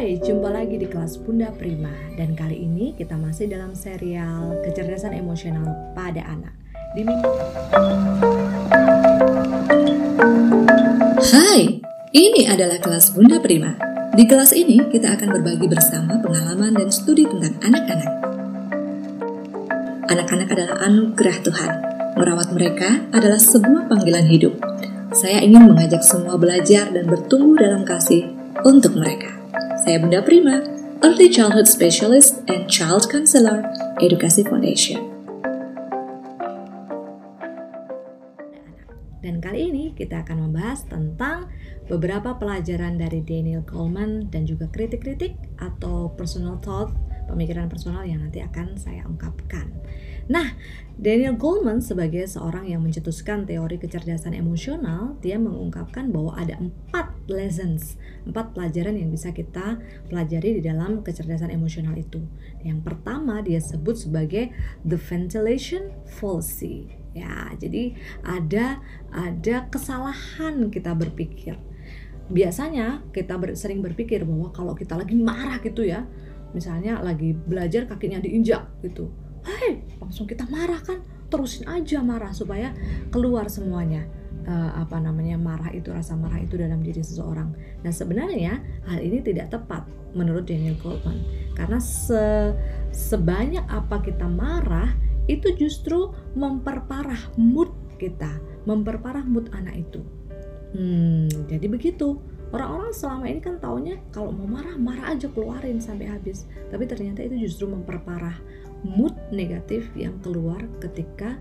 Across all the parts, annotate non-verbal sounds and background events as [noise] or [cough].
Hai, jumpa lagi di kelas Bunda Prima dan kali ini kita masih dalam serial kecerdasan emosional pada anak. Di minggu Hai, ini adalah kelas Bunda Prima. Di kelas ini kita akan berbagi bersama pengalaman dan studi tentang anak-anak. Anak-anak adalah anugerah Tuhan. Merawat mereka adalah sebuah panggilan hidup. Saya ingin mengajak semua belajar dan bertumbuh dalam kasih untuk mereka. Saya Bunda Prima, Early Childhood Specialist and Child Counselor, Edukasi Foundation. dan kali ini kita akan membahas tentang beberapa pelajaran dari Daniel Goleman dan juga kritik-kritik atau personal thought, pemikiran personal yang nanti akan saya ungkapkan. Nah, Daniel Goleman sebagai seorang yang mencetuskan teori kecerdasan emosional, dia mengungkapkan bahwa ada empat lessons, empat pelajaran yang bisa kita pelajari di dalam kecerdasan emosional itu. Yang pertama dia sebut sebagai the ventilation fallacy. Ya, jadi ada ada kesalahan kita berpikir. Biasanya kita ber, sering berpikir bahwa kalau kita lagi marah gitu ya, misalnya lagi belajar kakinya diinjak gitu hei langsung kita marah kan terusin aja marah supaya keluar semuanya uh, apa namanya marah itu rasa marah itu dalam diri seseorang. Nah sebenarnya hal ini tidak tepat menurut Daniel Goleman karena se sebanyak apa kita marah itu justru memperparah mood kita, memperparah mood anak itu. Hmm, jadi begitu. Orang-orang selama ini kan taunya kalau mau marah marah aja keluarin sampai habis, tapi ternyata itu justru memperparah mood negatif yang keluar ketika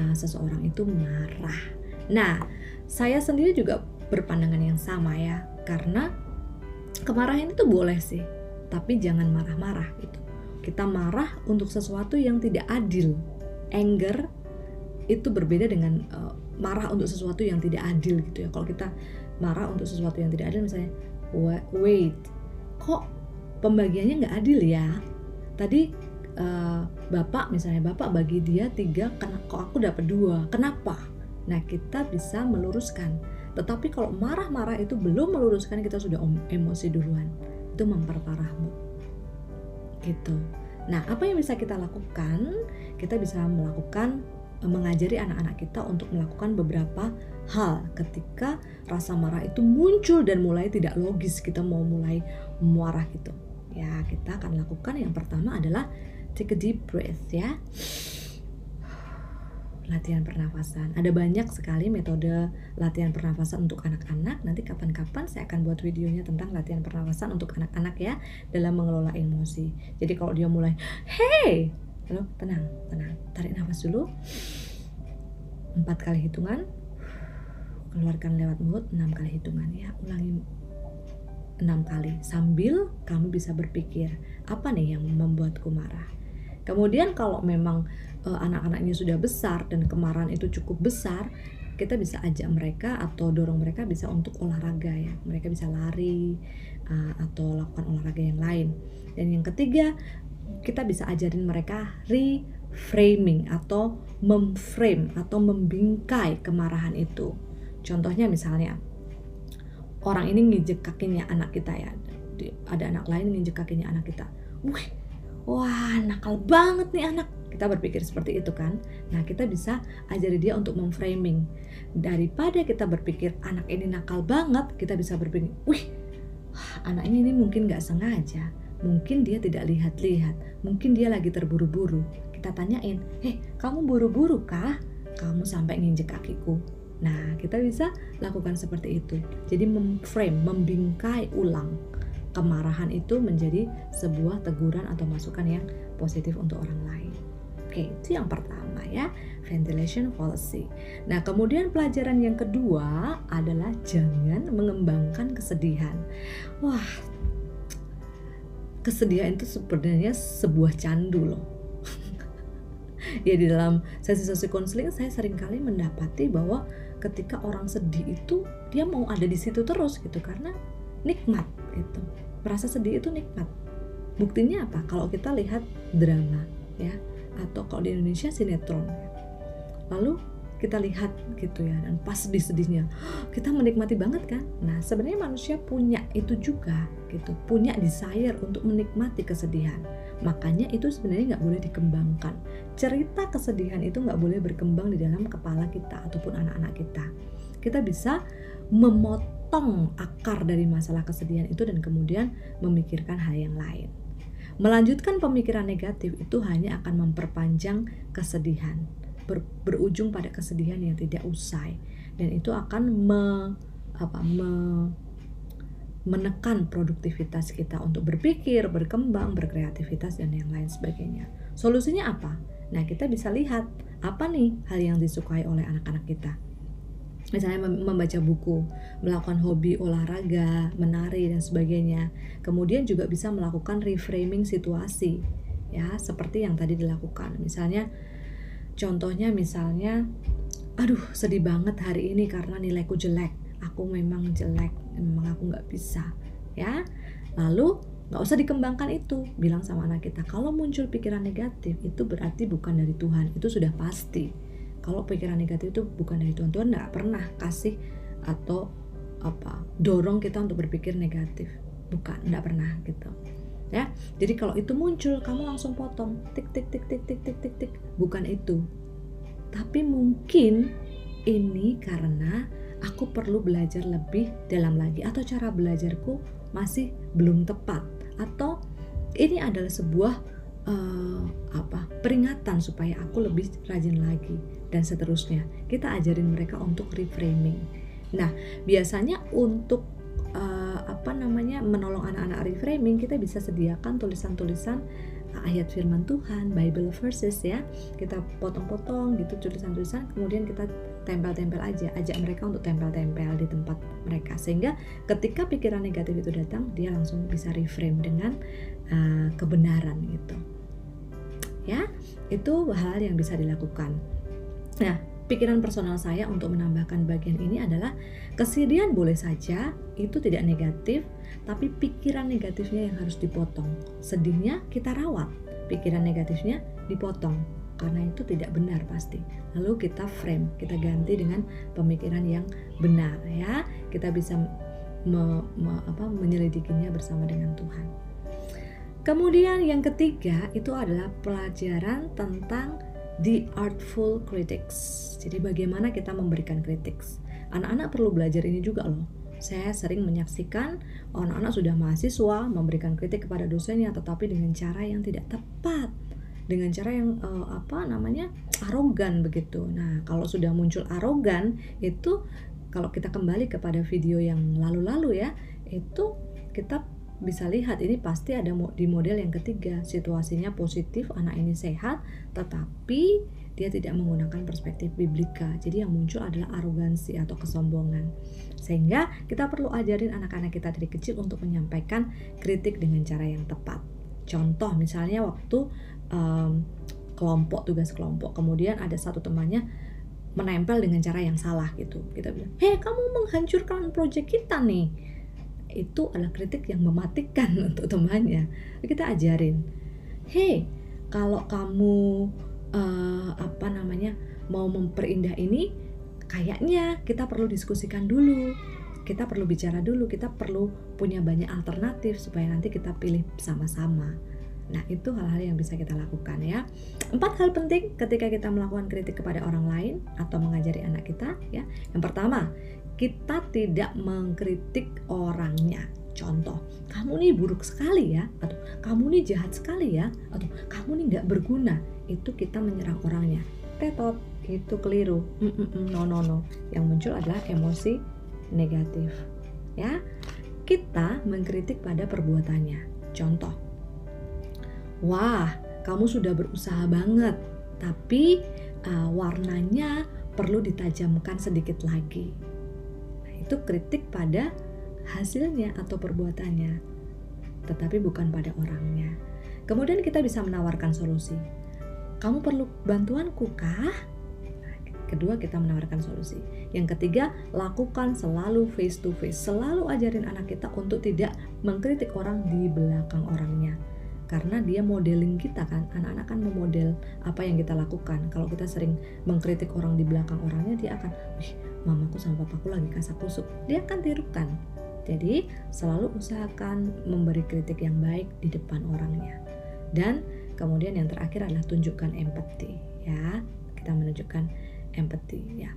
uh, seseorang itu marah. Nah, saya sendiri juga berpandangan yang sama ya, karena kemarahan itu boleh sih, tapi jangan marah-marah gitu. Kita marah untuk sesuatu yang tidak adil. Anger itu berbeda dengan uh, marah untuk sesuatu yang tidak adil gitu ya. Kalau kita marah untuk sesuatu yang tidak adil misalnya, wait, kok pembagiannya nggak adil ya? Tadi uh, bapak misalnya bapak bagi dia tiga kok aku dapat dua kenapa nah kita bisa meluruskan. Tetapi kalau marah-marah itu belum meluruskan kita sudah emosi duluan. Itu memperparahmu. Gitu. Nah apa yang bisa kita lakukan? Kita bisa melakukan eh, mengajari anak-anak kita untuk melakukan beberapa hal. Ketika rasa marah itu muncul dan mulai tidak logis kita mau mulai marah gitu. Ya kita akan lakukan yang pertama adalah take a deep breath ya latihan pernafasan. Ada banyak sekali metode latihan pernafasan untuk anak-anak. Nanti kapan-kapan saya akan buat videonya tentang latihan pernafasan untuk anak-anak ya dalam mengelola emosi. Jadi kalau dia mulai hey! Halo tenang tenang. Tarik nafas dulu. Empat kali hitungan. Keluarkan lewat mulut enam kali hitungan. Ya ulangi enam kali. Sambil kamu bisa berpikir apa nih yang membuatku marah Kemudian kalau memang uh, anak-anaknya sudah besar dan kemarahan itu cukup besar, kita bisa ajak mereka atau dorong mereka bisa untuk olahraga ya. Mereka bisa lari uh, atau lakukan olahraga yang lain. Dan yang ketiga, kita bisa ajarin mereka reframing atau memframe atau membingkai kemarahan itu. Contohnya misalnya orang ini nginjek kakinya anak kita ya. Ada anak lain nginjek kakinya anak kita. Wih, wah nakal banget nih anak. Kita berpikir seperti itu kan? Nah kita bisa ajari dia untuk memframing. Daripada kita berpikir anak ini nakal banget kita bisa berpikir wih anaknya ini mungkin nggak sengaja. Mungkin dia tidak lihat-lihat. Mungkin dia lagi terburu-buru. Kita tanyain eh kamu buru-buru kah? Kamu sampai nginjek kakiku. Nah, kita bisa lakukan seperti itu. Jadi memframe, membingkai ulang kemarahan itu menjadi sebuah teguran atau masukan yang positif untuk orang lain. Oke, itu yang pertama ya, ventilation policy. Nah, kemudian pelajaran yang kedua adalah jangan mengembangkan kesedihan. Wah, kesedihan itu sebenarnya sebuah candu loh. [laughs] ya di dalam sesi-sesi konseling saya sering kali mendapati bahwa ketika orang sedih itu dia mau ada di situ terus gitu karena nikmat itu merasa sedih itu nikmat. Buktinya apa? Kalau kita lihat drama ya atau kalau di Indonesia sinetron lalu kita lihat gitu ya dan pas sedih-sedihnya kita menikmati banget kan? Nah sebenarnya manusia punya itu juga gitu. Punya desire untuk menikmati kesedihan. Makanya itu sebenarnya nggak boleh dikembangkan. Cerita kesedihan itu nggak boleh berkembang di dalam kepala kita ataupun anak-anak kita. Kita bisa memotong akar dari masalah kesedihan itu dan kemudian memikirkan hal yang lain melanjutkan pemikiran negatif itu hanya akan memperpanjang kesedihan ber, berujung pada kesedihan yang tidak usai dan itu akan me, apa, me, menekan produktivitas kita untuk berpikir, berkembang, berkreativitas dan yang lain sebagainya. Solusinya apa? Nah, kita bisa lihat apa nih hal yang disukai oleh anak-anak kita. Misalnya membaca buku, melakukan hobi olahraga, menari dan sebagainya. Kemudian juga bisa melakukan reframing situasi ya, seperti yang tadi dilakukan. Misalnya Contohnya misalnya, aduh sedih banget hari ini karena nilaiku jelek. Aku memang jelek, memang aku nggak bisa. Ya, lalu nggak usah dikembangkan itu. Bilang sama anak kita, kalau muncul pikiran negatif itu berarti bukan dari Tuhan. Itu sudah pasti. Kalau pikiran negatif itu bukan dari Tuhan, Tuhan nggak pernah kasih atau apa dorong kita untuk berpikir negatif. Bukan, nggak pernah gitu ya. Jadi kalau itu muncul kamu langsung potong tik tik tik tik tik tik tik tik. Bukan itu. Tapi mungkin ini karena aku perlu belajar lebih dalam lagi atau cara belajarku masih belum tepat atau ini adalah sebuah uh, apa peringatan supaya aku lebih rajin lagi dan seterusnya kita ajarin mereka untuk reframing nah biasanya untuk uh, apa namanya menolong anak-anak reframing kita bisa sediakan tulisan-tulisan ayat firman Tuhan, Bible verses ya. Kita potong-potong gitu tulisan-tulisan kemudian kita tempel-tempel aja, ajak mereka untuk tempel-tempel di tempat mereka sehingga ketika pikiran negatif itu datang dia langsung bisa reframe dengan uh, kebenaran gitu. Ya, itu hal yang bisa dilakukan. Nah, pikiran personal saya untuk menambahkan bagian ini adalah kesedihan boleh saja itu tidak negatif, tapi pikiran negatifnya yang harus dipotong. Sedihnya kita rawat, pikiran negatifnya dipotong karena itu tidak benar pasti. Lalu kita frame, kita ganti dengan pemikiran yang benar ya. Kita bisa me, me, apa, menyelidikinya bersama dengan Tuhan. Kemudian yang ketiga itu adalah pelajaran tentang the artful critics. Jadi bagaimana kita memberikan kritik. Anak-anak perlu belajar ini juga loh. Saya sering menyaksikan anak-anak sudah mahasiswa memberikan kritik kepada dosennya tetapi dengan cara yang tidak tepat. Dengan cara yang uh, apa namanya? arogan begitu. Nah, kalau sudah muncul arogan itu kalau kita kembali kepada video yang lalu-lalu ya, itu kita bisa lihat ini pasti ada di model yang ketiga. Situasinya positif anak ini sehat tetapi dia tidak menggunakan perspektif biblika. Jadi yang muncul adalah arogansi atau kesombongan. Sehingga kita perlu ajarin anak-anak kita dari kecil untuk menyampaikan kritik dengan cara yang tepat. Contoh misalnya waktu um, kelompok tugas kelompok. Kemudian ada satu temannya menempel dengan cara yang salah gitu. Kita bilang hei kamu menghancurkan proyek kita nih itu adalah kritik yang mematikan [laughs] untuk temannya kita ajarin hey kalau kamu uh, apa namanya mau memperindah ini kayaknya kita perlu diskusikan dulu kita perlu bicara dulu kita perlu punya banyak alternatif supaya nanti kita pilih sama-sama Nah, itu hal-hal yang bisa kita lakukan ya. Empat hal penting ketika kita melakukan kritik kepada orang lain atau mengajari anak kita ya. Yang pertama, kita tidak mengkritik orangnya. Contoh, kamu nih buruk sekali ya, atau kamu nih jahat sekali ya, atau kamu nih nggak berguna. Itu kita menyerang orangnya. Tetot, itu keliru. Mm -mm -mm, no no no. Yang muncul adalah emosi negatif. Ya, kita mengkritik pada perbuatannya. Contoh, wah, kamu sudah berusaha banget, tapi uh, warnanya perlu ditajamkan sedikit lagi itu kritik pada hasilnya atau perbuatannya, tetapi bukan pada orangnya. Kemudian kita bisa menawarkan solusi. Kamu perlu bantuanku kah? Kedua, kita menawarkan solusi. Yang ketiga, lakukan selalu face to face. Selalu ajarin anak kita untuk tidak mengkritik orang di belakang orangnya. Karena dia modeling kita kan. Anak-anak kan memodel apa yang kita lakukan. Kalau kita sering mengkritik orang di belakang orangnya dia akan wih mamaku sama papaku lagi kasak kusuk dia akan tirukan. Jadi selalu usahakan memberi kritik yang baik di depan orangnya. Dan kemudian yang terakhir adalah tunjukkan empati ya. Kita menunjukkan empati ya.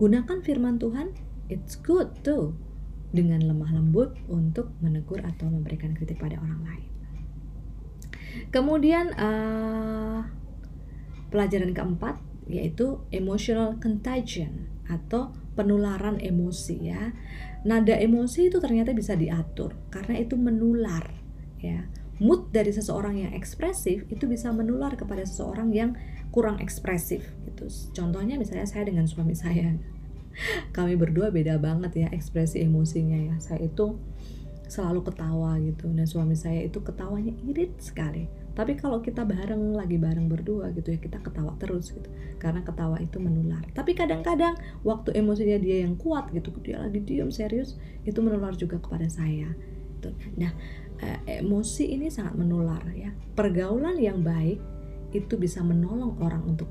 Gunakan firman Tuhan it's good too dengan lemah lembut untuk menegur atau memberikan kritik pada orang lain Kemudian uh, pelajaran keempat yaitu emotional contagion atau penularan emosi ya. Nada emosi itu ternyata bisa diatur karena itu menular ya. Mood dari seseorang yang ekspresif itu bisa menular kepada seseorang yang kurang ekspresif gitu. Contohnya misalnya saya dengan suami saya. Kami berdua beda banget ya ekspresi emosinya ya. Saya itu selalu ketawa gitu. Dan suami saya itu ketawanya irit sekali. Tapi kalau kita bareng lagi bareng berdua gitu ya kita ketawa terus gitu. Karena ketawa itu menular. Tapi kadang-kadang waktu emosinya dia yang kuat gitu dia lagi diem serius itu menular juga kepada saya. Gitu. nah eh, emosi ini sangat menular ya. Pergaulan yang baik itu bisa menolong orang untuk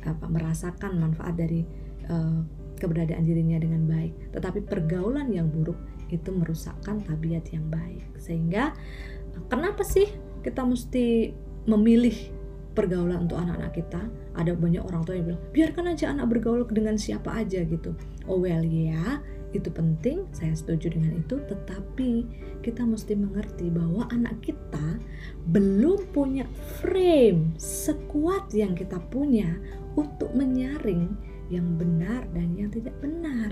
apa merasakan manfaat dari uh, keberadaan dirinya dengan baik. Tetapi pergaulan yang buruk itu merusakkan tabiat yang baik. Sehingga kenapa sih kita mesti memilih pergaulan untuk anak-anak kita? Ada banyak orang tua yang bilang, biarkan aja anak bergaul dengan siapa aja gitu. Oh well ya, itu penting, saya setuju dengan itu, tetapi kita mesti mengerti bahwa anak kita belum punya frame sekuat yang kita punya untuk menyaring yang benar dan yang tidak benar.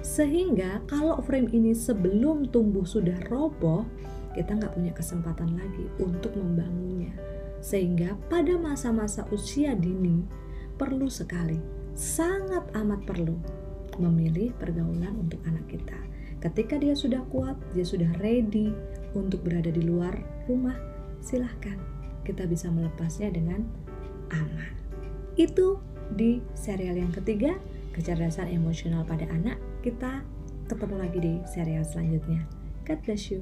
Sehingga kalau frame ini sebelum tumbuh sudah roboh, kita nggak punya kesempatan lagi untuk membangunnya. Sehingga pada masa-masa usia dini perlu sekali, sangat amat perlu memilih pergaulan untuk anak kita. Ketika dia sudah kuat, dia sudah ready untuk berada di luar rumah, silahkan kita bisa melepasnya dengan aman. Itu di serial yang ketiga, kecerdasan emosional pada anak kita ketemu lagi di serial selanjutnya. God bless you.